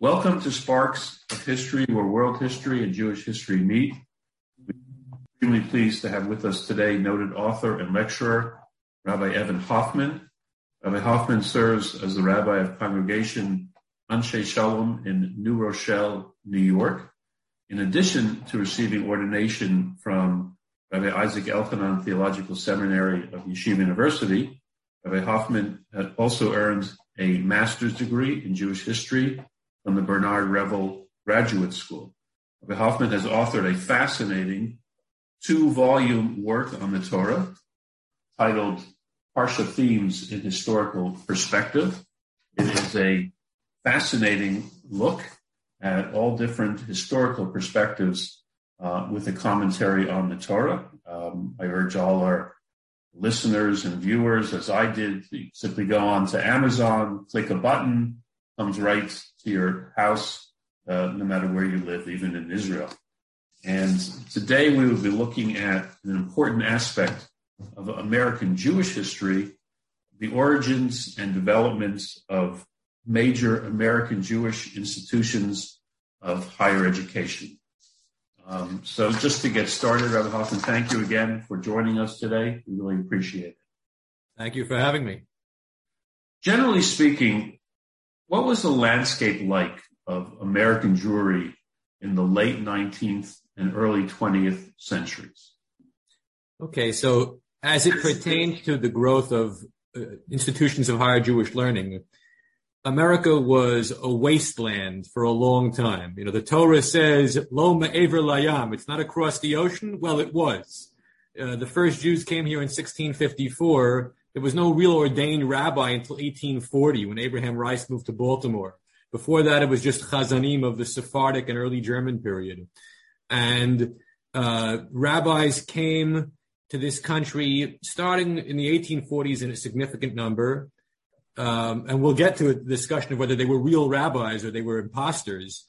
Welcome to Sparks of History, where world history and Jewish history meet. We're extremely pleased to have with us today noted author and lecturer, Rabbi Evan Hoffman. Rabbi Hoffman serves as the rabbi of Congregation Anshe Shalom in New Rochelle, New York. In addition to receiving ordination from Rabbi Isaac Elchanan Theological Seminary of Yeshiva University, Rabbi Hoffman also earned a master's degree in Jewish history from the Bernard Revel Graduate School. Rabbi Hoffman has authored a fascinating two-volume work on the Torah titled Parsha Themes in Historical Perspective. It is a fascinating look at all different historical perspectives uh, with a commentary on the Torah. Um, I urge all our listeners and viewers, as I did, simply go on to Amazon, click a button, comes right to your house, uh, no matter where you live, even in Israel. And today we will be looking at an important aspect of American Jewish history, the origins and developments of major American Jewish institutions of higher education. Um, so just to get started, Rabbi Hoffman, thank you again for joining us today. We really appreciate it. Thank you for having me. Generally speaking, what was the landscape like of American Jewry in the late 19th and early 20th centuries? Okay, so as it pertains to the growth of uh, institutions of higher Jewish learning, America was a wasteland for a long time. You know, the Torah says, Lo ma'ever layam, it's not across the ocean. Well, it was. Uh, the first Jews came here in 1654 there was no real ordained rabbi until 1840 when Abraham Rice moved to Baltimore. Before that, it was just chazanim of the Sephardic and early German period. And uh, rabbis came to this country starting in the 1840s in a significant number. Um, and we'll get to a discussion of whether they were real rabbis or they were imposters.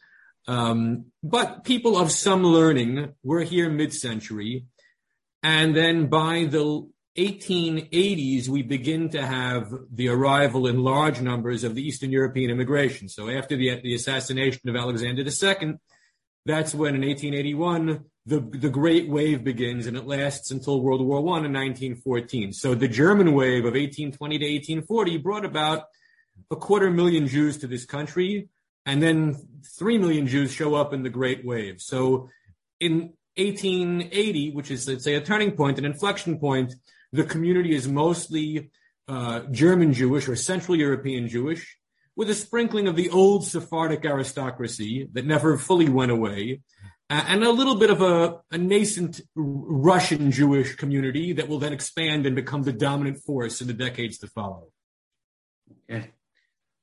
Um, but people of some learning were here mid-century. And then by the 1880s, we begin to have the arrival in large numbers of the Eastern European immigration. So after the, the assassination of Alexander II, that's when in 1881, the, the Great Wave begins and it lasts until World War I in 1914. So the German wave of 1820 to 1840 brought about a quarter million Jews to this country, and then three million Jews show up in the Great Wave. So in 1880, which is, let's say, a turning point, an inflection point, the community is mostly uh, German Jewish or Central European Jewish, with a sprinkling of the old Sephardic aristocracy that never fully went away, uh, and a little bit of a, a, nascent Russian Jewish community that will then expand and become the dominant force in the decades to follow. Okay.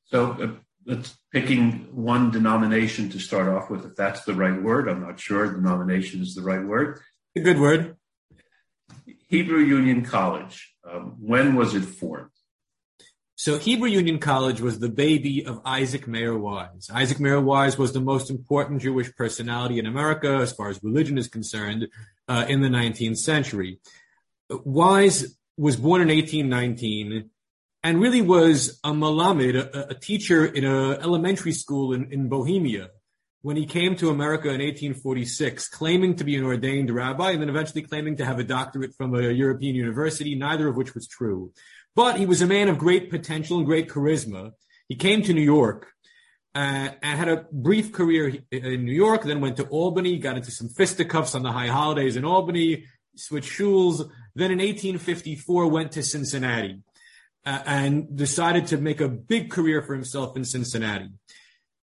So uh, let's picking one denomination to start off with, if that's the right word. I'm not sure the denomination is the right word. A good word. Hebrew Union College. Um, when was it formed? So Hebrew Union College was the baby of Isaac Mayer Wise. Isaac Mayer Wise was the most important Jewish personality in America as far as religion is concerned uh, in the 19th century. Wise was born in 1819 and really was a malamed, a, a teacher in an elementary school in, in Bohemia when he came to America in 1846, claiming to be an ordained rabbi and then eventually claiming to have a doctorate from a European university, neither of which was true. But he was a man of great potential and great charisma. He came to New York uh, and had a brief career in New York, then went to Albany, got into some fisticuffs on the high holidays in Albany, switched shuls. Then in 1854 went to Cincinnati uh, and decided to make a big career for himself in Cincinnati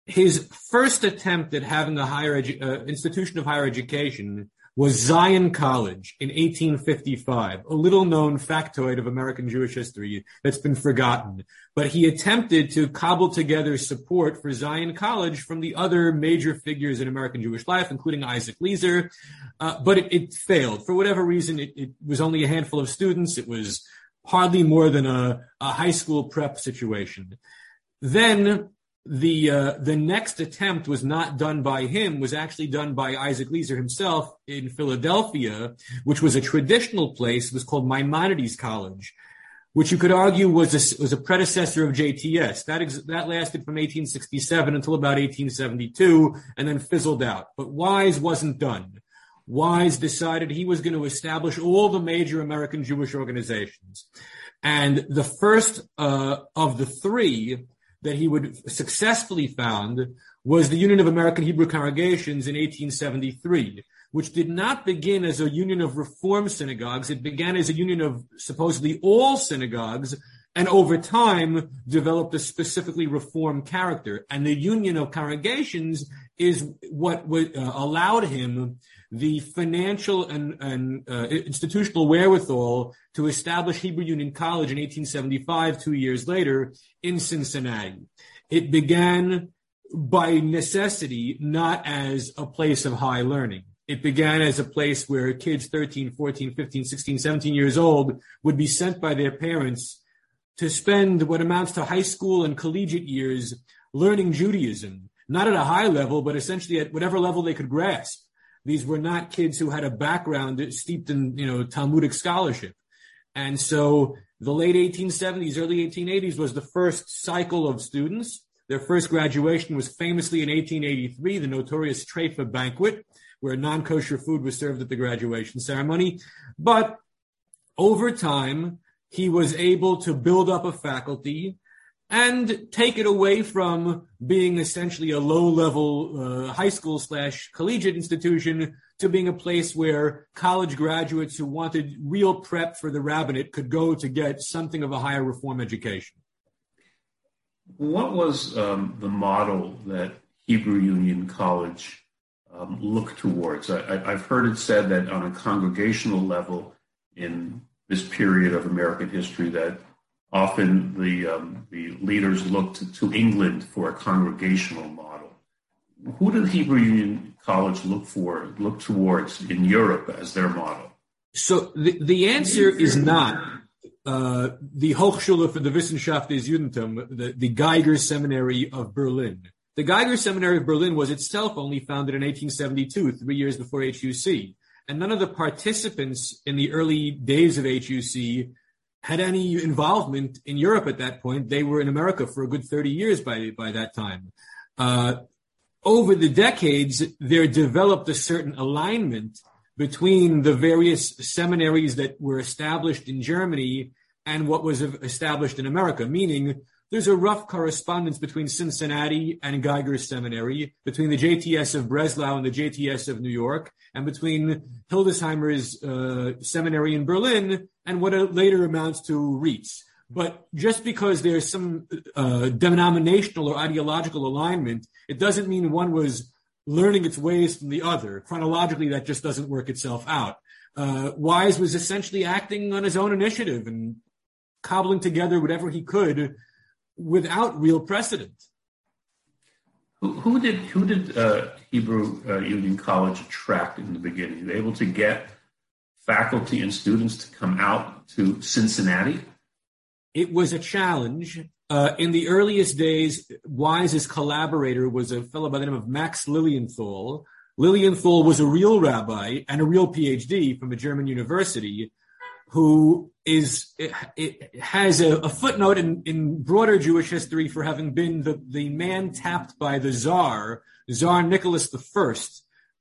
his first attempt at having a higher edu- uh, institution of higher education was Zion College in 1855, a little known factoid of American Jewish history that's been forgotten. But he attempted to cobble together support for Zion College from the other major figures in American Jewish life, including Isaac Leeser. Uh, but it, it, failed. For whatever reason, it, it, was only a handful of students. It was hardly more than a, a high school prep situation. Then the uh, the next attempt was not done by him was actually done by Isaac Leeser himself in Philadelphia, which was a traditional place. It was called Maimonides College. which you could argue was a, was a predecessor of JTS. That, ex, that lasted from 1867 until about 1872 and then fizzled out. But Wise wasn't done. Wise decided he was going to establish all the major American Jewish organizations. And the first uh, of the three that he would successfully found was the Union of American Hebrew Congregations in 1873, which did not begin as a union of reform synagogues. It began as a union of supposedly all synagogues and over time developed a specifically reform character. And the union of congregations is what uh, allowed him the financial and, and uh, institutional wherewithal to establish Hebrew Union College in 1875, two years later, in Cincinnati. It began by necessity, not as a place of high learning. It began as a place where kids 13, 14, 15, 16, 17 years old would be sent by their parents to spend what amounts to high school and collegiate years learning Judaism, not at a high level, but essentially at whatever level they could grasp. These were not kids who had a background steeped in, you know, Talmudic scholarship. And so the late 1870s, early 1880s was the first cycle of students. Their first graduation was famously in 1883, the notorious Treifa banquet, where non-kosher food was served at the graduation ceremony. But over time, he was able to build up a faculty and take it away from being essentially a low level uh, high school slash collegiate institution to being a place where college graduates who wanted real prep for the rabbinate could go to get something of a higher reform education. What was um, the model that Hebrew Union College um, looked towards? I, have heard it said that on a congregational level in this period of American history that often the, um, the leaders looked to England for a congregational model. Who did Hebrew Union College look for, look towards in Europe as their model? So the, the answer is not uh, the Hochschule für die Wissenschaft des Judentum, the, the Geiger Seminary of Berlin. The Geiger Seminary of Berlin was itself only founded in 1872, three years before HUC. And none of the participants in the early days of HUC had any involvement in Europe at that point. They were in America for a good 30 years by, by that time. Uh, over the decades, there developed a certain alignment between the various seminaries that were established in Germany and what was established in America, meaning there's a rough correspondence between Cincinnati and Geiger Seminary, between the JTS of Breslau and the JTS of New York, and between Hildesheimer's uh, seminary in Berlin and what later amounts to RIETS. But just because there's some uh, denominational or ideological alignment, it doesn't mean one was learning its ways from the other. Chronologically, that just doesn't work itself out. Uh, Wise was essentially acting on his own initiative and cobbling together whatever he could without real precedent. Who, who did who did uh, Hebrew uh, Union College attract in the beginning? Were able to get faculty and students to come out to Cincinnati? It was a challenge. Uh, in the earliest days, Wise's collaborator was a fellow by the name of Max Lilienthal. Lilienthal was a real rabbi and a real PhD from a German university who is it, it has a, a footnote in, in, broader Jewish history for having been the, the man tapped by the Tsar, Tsar Nicholas I,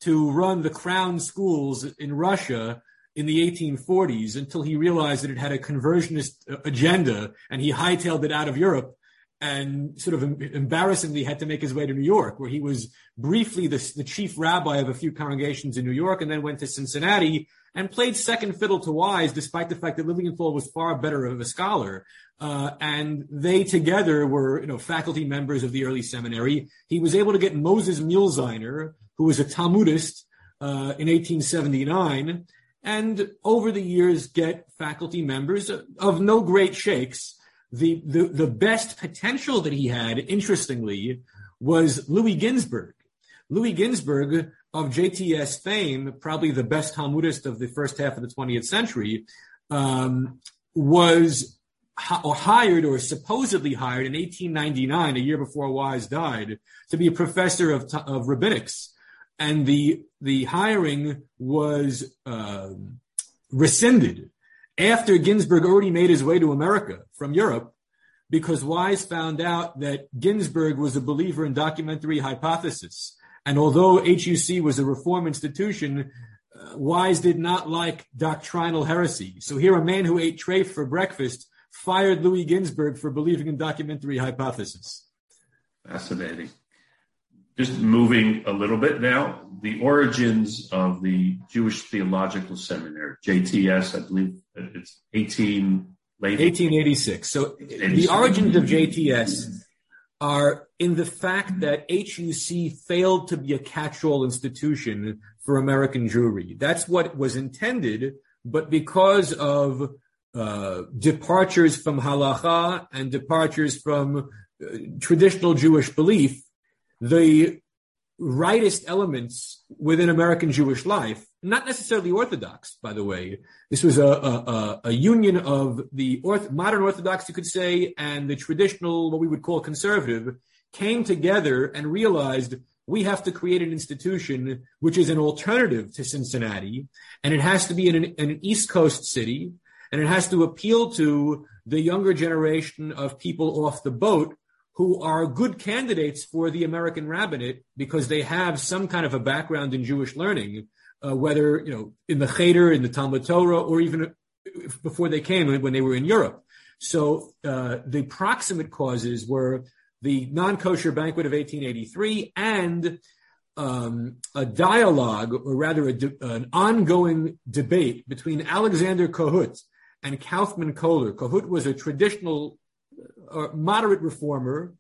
to run the crown schools in Russia in the 1840s until he realized that it had a conversionist uh, agenda and he hightailed it out of Europe and sort of embarrassingly had to make his way to New York, where he was briefly the, the chief rabbi of a few congregations in New York and then went to Cincinnati and played second fiddle to Wise, despite the fact that Lilienthal was far better of a scholar. Uh, and they together were, you know, faculty members of the early seminary. He was able to get Moses Mielziner, who was a Talmudist, uh, in 1879, and over the years get faculty members of no great shakes. The, the, the best potential that he had, interestingly, was Louis Ginzberg. Louis Ginzberg of JTS fame, probably the best Talmudist of the first half of the 20th century, um, was or hired or supposedly hired in 1899, a year before Wise died, to be a professor of, of rabbinics. And the, the hiring was uh, rescinded. after Ginzberg already made his way to America from Europe, because Wise found out that Ginzberg was a believer in documentary hypothesis. And although HUC was a reform institution, uh, Wise did not like doctrinal heresy. So here, a man who ate trafe for breakfast fired Louis Ginzberg for believing in documentary hypothesis. Fascinating. Just moving a little bit now, the origins of the Jewish Theological Seminary, JTS, I believe it's 18 late 1886. So 86. the origins of JTS are in the fact that HUC failed to be a catch-all institution for American Jewry. That's what was intended, but because of uh, departures from halacha and departures from uh, traditional Jewish belief, the rightist elements within American Jewish life, not necessarily Orthodox, by the way. This was a, a, a union of the orth- modern Orthodox, you could say, and the traditional, what we would call conservative, came together and realized we have to create an institution which is an alternative to Cincinnati, and it has to be in an, in an East Coast city, and it has to appeal to the younger generation of people off the boat who are good candidates for the American rabbinate because they have some kind of a background in Jewish learning, uh, whether you know in the Cheder, in the Talmud Torah, or even before they came when they were in Europe. So uh, the proximate causes were the non-kosher banquet of 1883 and um, a dialogue, or rather de- an ongoing debate between Alexander Kohut and Kaufman Kohler. Kohut was a traditional uh, moderate reformer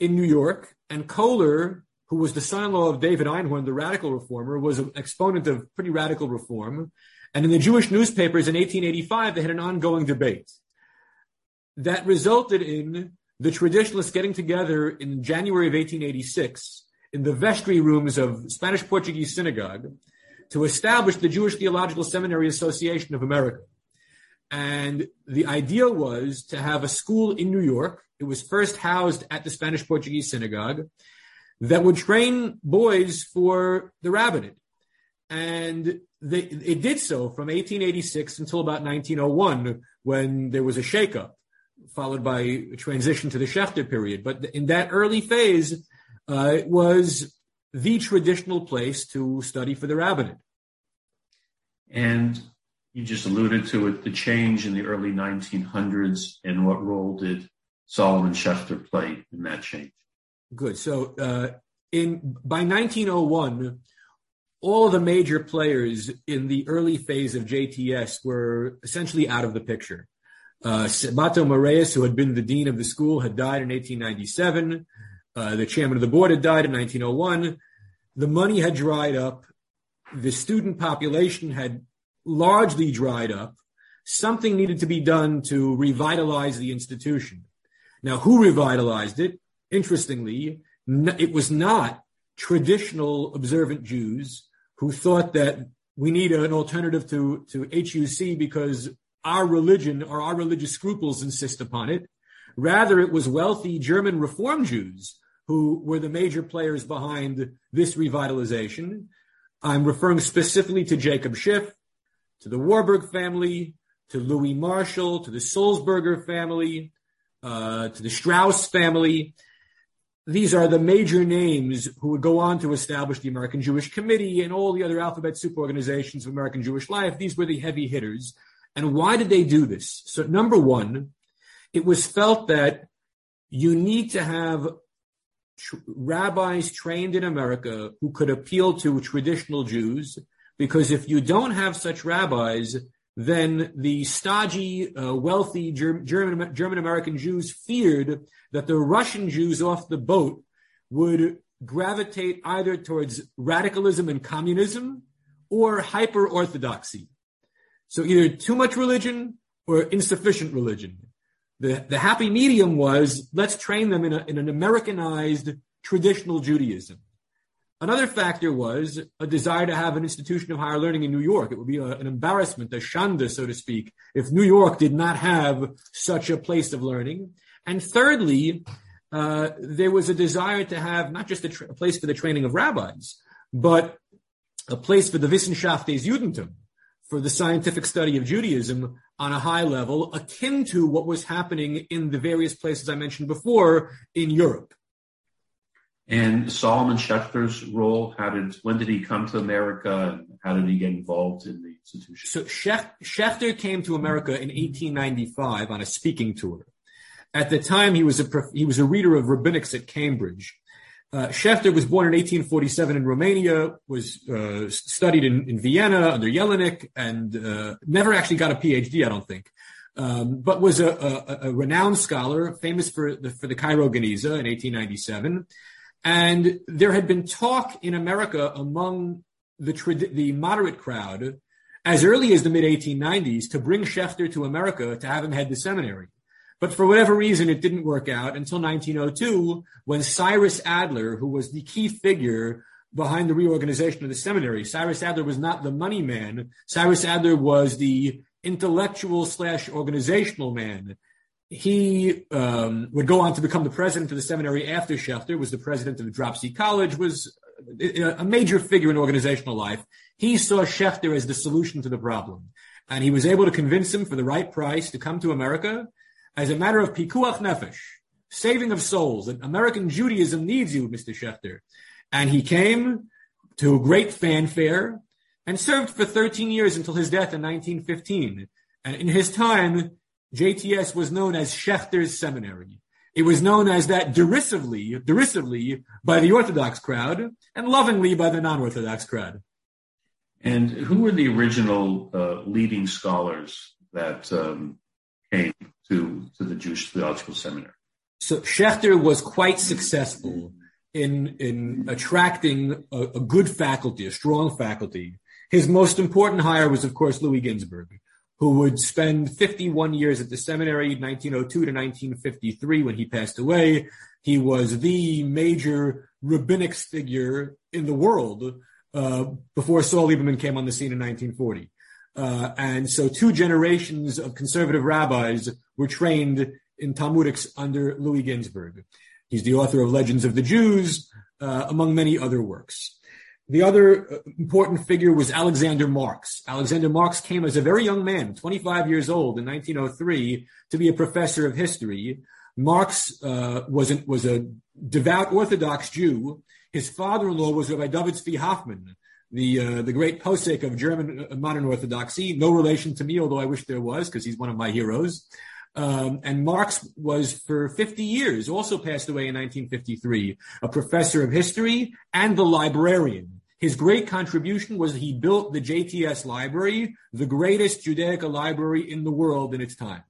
in New York, and Kohler, who was the son-in-law of David Einhorn, the radical reformer, was an exponent of pretty radical reform. And in the Jewish newspapers in 1885, they had an ongoing debate that resulted in the traditionalists getting together in January of 1886 in the vestry rooms of Spanish Portuguese synagogue to establish the Jewish Theological Seminary Association of America. And the idea was to have a school in New York. It was first housed at the Spanish Portuguese synagogue that would train boys for the rabbinate. And they, it did so from 1886 until about 1901 when there was a shakeup, followed by a transition to the Schechter period. But in that early phase, uh, it was the traditional place to study for the rabbinate. And you just alluded to it, the change in the early 1900s, and what role did Solomon Schechter play in that change? Good. So, uh, in by 1901, all the major players in the early phase of JTS were essentially out of the picture. Uh, Sabato Morais, who had been the dean of the school, had died in 1897. Uh, the chairman of the board had died in 1901. The money had dried up. The student population had largely dried up. Something needed to be done to revitalize the institution. Now, who revitalized it? Interestingly, it was not traditional observant Jews who thought that we need an alternative to, to HUC because our religion or our religious scruples insist upon it. Rather, it was wealthy German Reform Jews who were the major players behind this revitalization. I'm referring specifically to Jacob Schiff, to the Warburg family, to Louis Marshall, to the Sulzberger family, uh, to the Strauss family. These are the major names who would go on to establish the American Jewish Committee and all the other alphabet soup organizations of American Jewish life. These were the heavy hitters. And why did they do this? So, number one, it was felt that you need to have tr- rabbis trained in America who could appeal to traditional Jews because if you don't have such rabbis, then the stodgy, uh, wealthy German, German American Jews feared that the Russian Jews off the boat would gravitate either towards radicalism and communism or hyper orthodoxy. So either too much religion or insufficient religion. The, the happy medium was let's train them in, a, in an Americanized traditional Judaism. Another factor was a desire to have an institution of higher learning in New York. It would be a, an embarrassment, a shanda, so to speak, if New York did not have such a place of learning. And thirdly, uh, there was a desire to have not just a, tra- a, place for the training of rabbis, but a place for the Wissenschaft des Judentum, for the scientific study of Judaism on a high level, akin to what was happening in the various places I mentioned before in Europe. And Solomon Schechter's role, how did when did he come to America and how did he get involved in the institution? So Schechter came to America in 1895 on a speaking tour. At the time, he was a he was a reader of rabbinics at Cambridge. Uh, Schechter was born in 1847 in Romania, was uh, studied in, in, Vienna under Jellinek, and uh, never actually got a PhD, I don't think, um, but was a, a, a, renowned scholar, famous for the, for the Cairo Geniza in 1897. And there had been talk in America among the, the moderate crowd as early as the mid 1890s to bring Schechter to America to have him head the seminary. But for whatever reason, it didn't work out until 1902 when Cyrus Adler, who was the key figure behind the reorganization of the seminary, Cyrus Adler was not the money man. Cyrus Adler was the intellectual slash organizational man. He um, would go on to become the president of the seminary after Schechter, was the president of Dropsie College, was a major figure in organizational life. He saw Schechter as the solution to the problem. And he was able to convince him for the right price to come to America as a matter of pikuach nefesh, saving of souls. That American Judaism needs you, Mr. Schechter. And he came to great fanfare and served for 13 years until his death in 1915. And in his time, JTS was known as Schechter's Seminary. It was known as that derisively, derisively by the Orthodox crowd and lovingly by the non-Orthodox crowd. And who were the original uh, leading scholars that um, came to, to the Jewish Theological Seminary. So Schechter was quite successful in, in attracting a, a good faculty, a strong faculty. His most important hire was, of course, Louis Ginzberg, who would spend 51 years at the seminary, 1902 to 1953, when he passed away. He was the major rabbinic figure in the world uh, before Saul Lieberman came on the scene in 1940. Uh, and so two generations of conservative rabbis were trained in Talmudics under Louis Ginzberg. He's the author of Legends of the Jews, uh, among many other works. The other uh, important figure was Alexander Marx. Alexander Marx came as a very young man, 25 years old in 1903, to be a professor of history. Marx uh, was, an, was a devout Orthodox Jew. His father-in-law was Rabbi David Zvi Hoffman, the uh, the great posek of German uh, modern Orthodoxy. No relation to me, although I wish there was, because he's one of my heroes. Um, and Marx was for 50 years, also passed away in 1953, a professor of history and the librarian. His great contribution was he built the JTS library, the greatest Judaica library in the world in its time.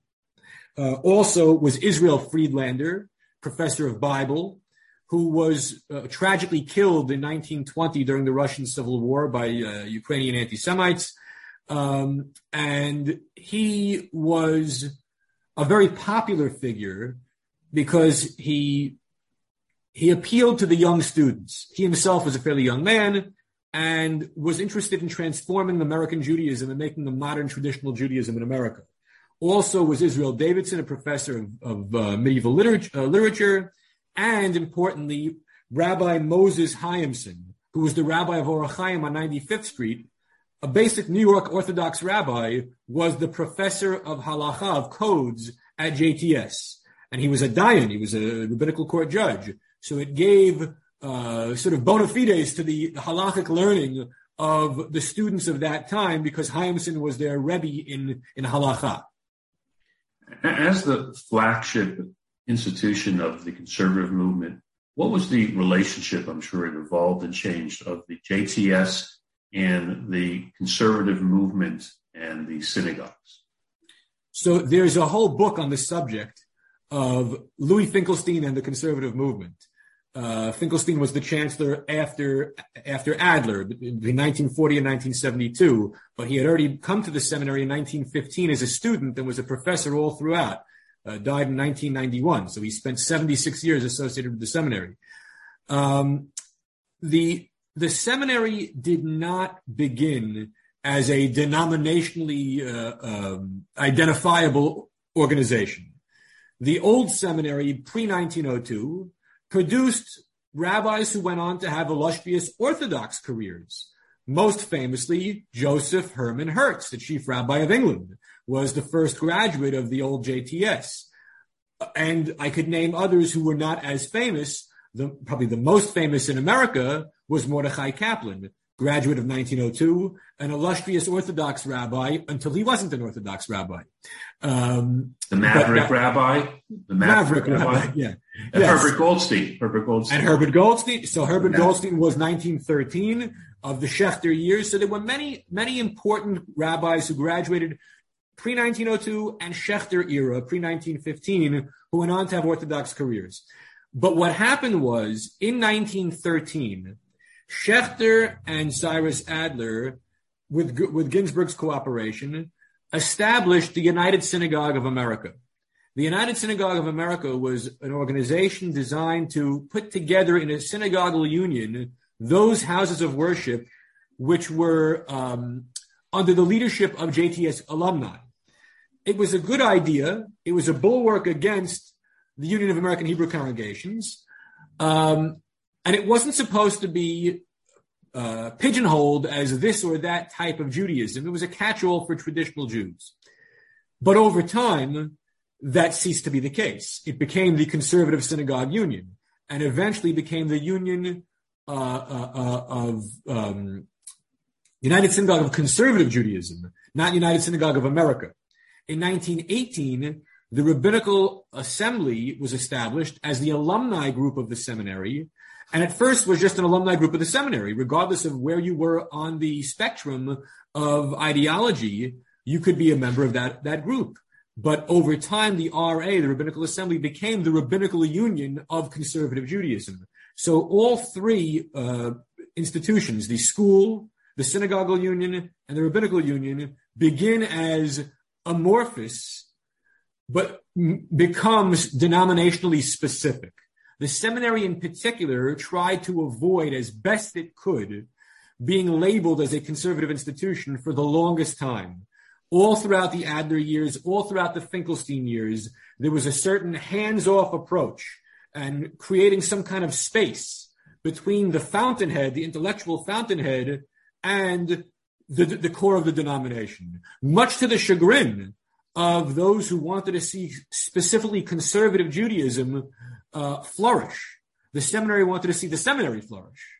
Uh, also was Israel Friedlander, professor of Bible, who was uh, tragically killed in 1920 during the Russian Civil War by uh, Ukrainian anti-Semites. Um, and he was a very popular figure because he he appealed to the young students. He himself was a fairly young man and was interested in transforming American Judaism and making a modern traditional Judaism in America. Also was Israel Davidson, a professor of, of uh, medieval literature, uh, literature and importantly, Rabbi Moses Hyamson, who was the rabbi of Orach Chaim on 95th Street, a basic New York Orthodox rabbi, was the professor of halacha, of codes at JTS. And he was a dayan, he was a rabbinical court judge. So it gave uh, sort of bona fides to the halachic learning of the students of that time because Hyamson was their rebbe in, in halacha. As the flagship institution of the conservative movement, what was the relationship, I'm sure it evolved and changed, of the JTS and the conservative movement and the synagogues? So there's a whole book on the subject of Louis Finkelstein and the conservative movement. Uh, Finkelstein was the chancellor after after Adler between 1940 and 1972, but he had already come to the seminary in 1915 as a student and was a professor all throughout uh, died in 1991. So he spent 76 years associated with the seminary. Um, the the seminary did not begin as a denominationally uh, um, identifiable organization. The old seminary pre 1902 produced rabbis who went on to have illustrious Orthodox careers. most famously, Joseph Herman Hertz, the chief rabbi of England, was the first graduate of the old JTS. And I could name others who were not as famous. The, probably the most famous in America was Mordechai Kaplan, graduate of 1902, an illustrious Orthodox rabbi until he wasn't an Orthodox rabbi. Um, the Maverick but, Rabbi, the Maverick, Maverick Rabbi, rabbi yeah, and yes. Herbert Goldstein, Herbert Goldstein, and Herbert Goldstein. So Herbert. Goldstein was 1913 of the Schechter years. So there were many, many important rabbis who graduated pre 1902 and Schechter era, pre 1915, who went on to have Orthodox careers. But what happened was in 1913, Schechter and Cyrus Adler, with, with Ginzberg's cooperation, established the United Synagogue of America. The United Synagogue of America was an organization designed to put together in a synagogal union those houses of worship which were um, under the leadership of JTS alumni. It was a good idea. It was a bulwark against the Union of American Hebrew Congregations. Um, and it wasn't supposed to be uh, pigeonholed as this or that type of Judaism. It was a catch-all for traditional Jews. But over time, that ceased to be the case. It became the Conservative Synagogue Union and eventually became the Union uh, uh, uh of um, United Synagogue of Conservative Judaism, not United Synagogue of America. In 1918, the Rabbinical Assembly was established as the alumni group of the seminary and at first was just an alumni group of the seminary. Regardless of where you were on the spectrum of ideology, you could be a member of that, that group. But over time, the RA, the Rabbinical Assembly, became the Rabbinical Union of Conservative Judaism. So all three uh, institutions, the school, the Synagogal Union, and the Rabbinical Union, begin as amorphous, but becomes denominationally specific. The seminary in particular tried to avoid as best it could being labeled as a conservative institution for the longest time. All throughout the Adler years, all throughout the Finkelstein years, there was a certain hands-off approach and creating some kind of space between the fountainhead, the intellectual fountainhead, and the, the core of the denomination, much to the chagrin of those who wanted to see specifically conservative Judaism uh, flourish. The seminary wanted to see the seminary flourish.